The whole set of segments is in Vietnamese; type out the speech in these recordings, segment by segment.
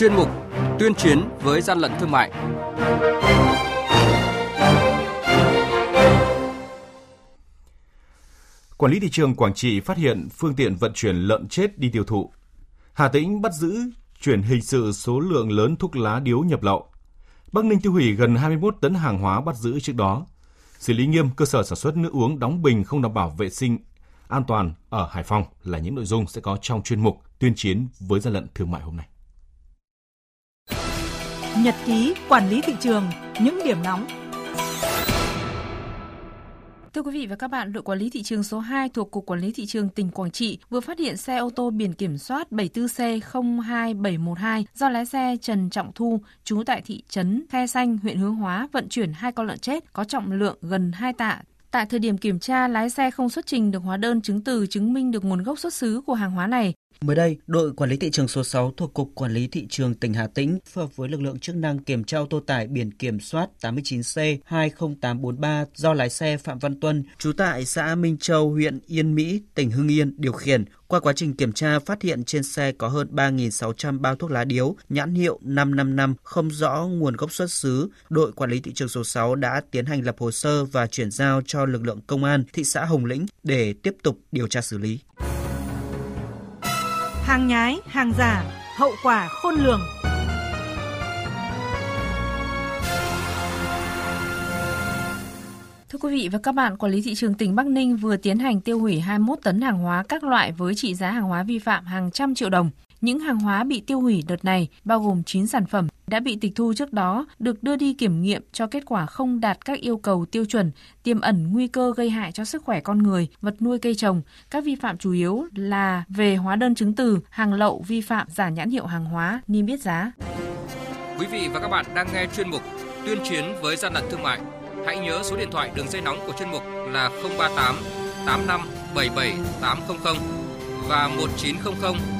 chuyên mục Tuyên chiến với gian lận thương mại. Quản lý thị trường Quảng Trị phát hiện phương tiện vận chuyển lợn chết đi tiêu thụ. Hà Tĩnh bắt giữ chuyển hình sự số lượng lớn thuốc lá điếu nhập lậu. Bắc Ninh tiêu hủy gần 21 tấn hàng hóa bắt giữ trước đó. Xử lý nghiêm cơ sở sản xuất nước uống đóng bình không đảm bảo vệ sinh, an toàn ở Hải Phòng là những nội dung sẽ có trong chuyên mục tuyên chiến với gian lận thương mại hôm nay. Nhật ký quản lý thị trường, những điểm nóng Thưa quý vị và các bạn, đội quản lý thị trường số 2 thuộc Cục Quản lý Thị trường tỉnh Quảng Trị vừa phát hiện xe ô tô biển kiểm soát 74C02712 do lái xe Trần Trọng Thu, trú tại thị trấn Khe Xanh, huyện Hướng Hóa vận chuyển hai con lợn chết có trọng lượng gần 2 tạ Tại thời điểm kiểm tra, lái xe không xuất trình được hóa đơn chứng từ chứng minh được nguồn gốc xuất xứ của hàng hóa này. Mới đây, đội quản lý thị trường số 6 thuộc Cục Quản lý Thị trường tỉnh Hà Tĩnh phối hợp với lực lượng chức năng kiểm tra ô tô tải biển kiểm soát 89C20843 do lái xe Phạm Văn Tuân, trú tại xã Minh Châu, huyện Yên Mỹ, tỉnh Hưng Yên điều khiển. Qua quá trình kiểm tra, phát hiện trên xe có hơn 3.600 bao thuốc lá điếu, nhãn hiệu 555 không rõ nguồn gốc xuất xứ. Đội quản lý thị trường số 6 đã tiến hành lập hồ sơ và chuyển giao cho lực lượng công an thị xã Hồng Lĩnh để tiếp tục điều tra xử lý hàng nhái, hàng giả, hậu quả khôn lường. Thưa quý vị và các bạn, Quản lý thị trường tỉnh Bắc Ninh vừa tiến hành tiêu hủy 21 tấn hàng hóa các loại với trị giá hàng hóa vi phạm hàng trăm triệu đồng. Những hàng hóa bị tiêu hủy đợt này bao gồm 9 sản phẩm đã bị tịch thu trước đó được đưa đi kiểm nghiệm cho kết quả không đạt các yêu cầu tiêu chuẩn, tiềm ẩn nguy cơ gây hại cho sức khỏe con người, vật nuôi cây trồng. Các vi phạm chủ yếu là về hóa đơn chứng từ, hàng lậu vi phạm giả nhãn hiệu hàng hóa, niêm yết giá. Quý vị và các bạn đang nghe chuyên mục Tuyên chiến với gian lận thương mại. Hãy nhớ số điện thoại đường dây nóng của chuyên mục là 038 85 77 800 và 1900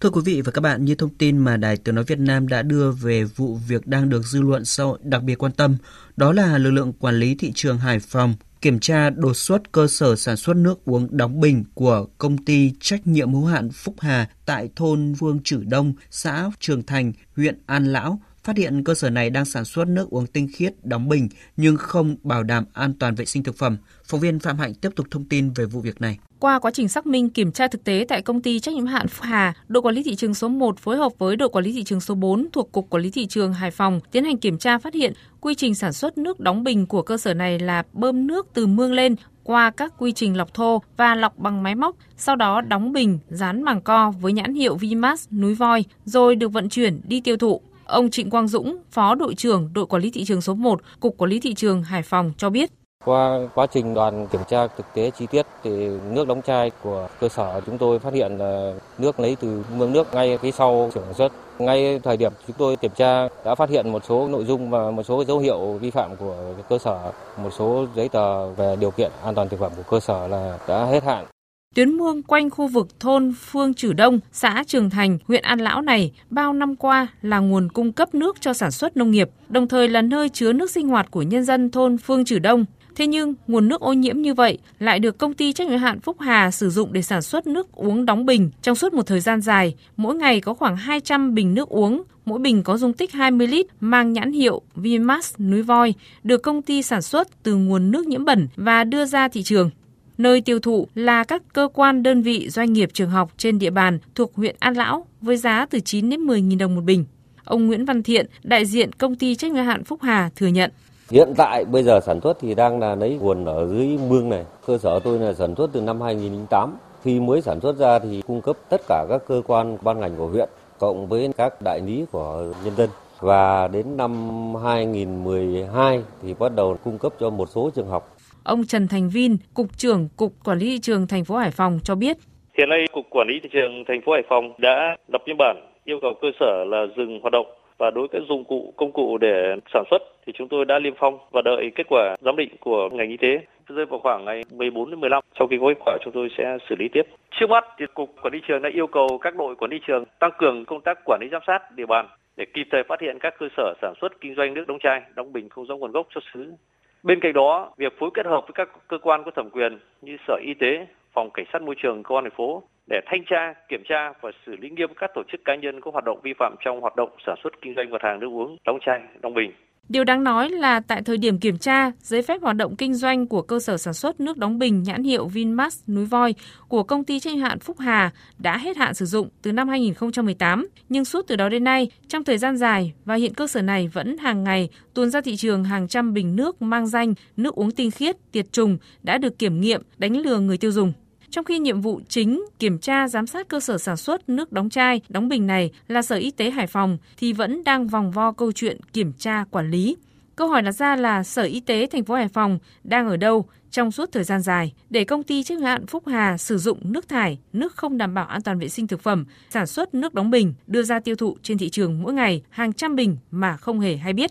Thưa quý vị và các bạn, như thông tin mà Đài Tiếng Nói Việt Nam đã đưa về vụ việc đang được dư luận xã hội đặc biệt quan tâm, đó là lực lượng quản lý thị trường Hải Phòng kiểm tra đột xuất cơ sở sản xuất nước uống đóng bình của công ty trách nhiệm hữu hạn Phúc Hà tại thôn Vương Trử Đông, xã Trường Thành, huyện An Lão, phát hiện cơ sở này đang sản xuất nước uống tinh khiết đóng bình nhưng không bảo đảm an toàn vệ sinh thực phẩm. Phóng viên Phạm Hạnh tiếp tục thông tin về vụ việc này. Qua quá trình xác minh kiểm tra thực tế tại công ty trách nhiệm hạn Hà, đội quản lý thị trường số 1 phối hợp với đội quản lý thị trường số 4 thuộc Cục Quản lý thị trường Hải Phòng tiến hành kiểm tra phát hiện quy trình sản xuất nước đóng bình của cơ sở này là bơm nước từ mương lên qua các quy trình lọc thô và lọc bằng máy móc, sau đó đóng bình, dán màng co với nhãn hiệu Vimas núi voi, rồi được vận chuyển đi tiêu thụ. Ông Trịnh Quang Dũng, Phó đội trưởng đội quản lý thị trường số 1, Cục Quản lý thị trường Hải Phòng cho biết. Qua quá trình đoàn kiểm tra thực tế chi tiết thì nước đóng chai của cơ sở chúng tôi phát hiện là nước lấy từ mương nước ngay phía sau xưởng sản xuất. Ngay thời điểm chúng tôi kiểm tra đã phát hiện một số nội dung và một số dấu hiệu vi phạm của cơ sở, một số giấy tờ về điều kiện an toàn thực phẩm của cơ sở là đã hết hạn. Tuyến mương quanh khu vực thôn Phương Trử Đông, xã Trường Thành, huyện An Lão này bao năm qua là nguồn cung cấp nước cho sản xuất nông nghiệp, đồng thời là nơi chứa nước sinh hoạt của nhân dân thôn Phương Trử Đông. Thế nhưng, nguồn nước ô nhiễm như vậy lại được công ty trách nhiệm hạn Phúc Hà sử dụng để sản xuất nước uống đóng bình trong suốt một thời gian dài. Mỗi ngày có khoảng 200 bình nước uống, mỗi bình có dung tích 20 lít, mang nhãn hiệu Vimas núi voi, được công ty sản xuất từ nguồn nước nhiễm bẩn và đưa ra thị trường. Nơi tiêu thụ là các cơ quan đơn vị doanh nghiệp trường học trên địa bàn thuộc huyện An Lão với giá từ 9 đến 10 000 đồng một bình. Ông Nguyễn Văn Thiện, đại diện công ty trách nhiệm hạn Phúc Hà thừa nhận. Hiện tại bây giờ sản xuất thì đang là lấy nguồn ở dưới mương này. Cơ sở tôi là sản xuất từ năm 2008. Khi mới sản xuất ra thì cung cấp tất cả các cơ quan ban ngành của huyện cộng với các đại lý của nhân dân. Và đến năm 2012 thì bắt đầu cung cấp cho một số trường học Ông Trần Thành Vin, Cục trưởng Cục Quản lý thị trường thành phố Hải Phòng cho biết. Hiện nay Cục Quản lý thị trường thành phố Hải Phòng đã lập biên bản yêu cầu cơ sở là dừng hoạt động và đối với các dụng cụ công cụ để sản xuất thì chúng tôi đã liêm phong và đợi kết quả giám định của ngành y tế rơi vào khoảng ngày 14 đến 15 sau khi có kết quả chúng tôi sẽ xử lý tiếp. Trước mắt thì cục quản lý trường đã yêu cầu các đội quản lý trường tăng cường công tác quản lý giám sát địa bàn để kịp thời phát hiện các cơ sở sản xuất kinh doanh nước đóng chai, đóng bình không rõ nguồn gốc xuất xứ. Bên cạnh đó, việc phối kết hợp với các cơ quan có thẩm quyền như Sở Y tế, Phòng Cảnh sát Môi trường Công an thành phố để thanh tra, kiểm tra và xử lý nghiêm các tổ chức cá nhân có hoạt động vi phạm trong hoạt động sản xuất kinh doanh mặt hàng nước uống đóng chai, đóng bình. Điều đáng nói là tại thời điểm kiểm tra, giấy phép hoạt động kinh doanh của cơ sở sản xuất nước đóng bình nhãn hiệu Vinmax núi voi của công ty trách hạn Phúc Hà đã hết hạn sử dụng từ năm 2018, nhưng suốt từ đó đến nay, trong thời gian dài và hiện cơ sở này vẫn hàng ngày tuôn ra thị trường hàng trăm bình nước mang danh nước uống tinh khiết, tiệt trùng đã được kiểm nghiệm đánh lừa người tiêu dùng. Trong khi nhiệm vụ chính kiểm tra giám sát cơ sở sản xuất nước đóng chai, đóng bình này là Sở Y tế Hải Phòng thì vẫn đang vòng vo câu chuyện kiểm tra quản lý. Câu hỏi đặt ra là Sở Y tế thành phố Hải Phòng đang ở đâu trong suốt thời gian dài để công ty trách hạn Phúc Hà sử dụng nước thải, nước không đảm bảo an toàn vệ sinh thực phẩm, sản xuất nước đóng bình đưa ra tiêu thụ trên thị trường mỗi ngày hàng trăm bình mà không hề hay biết.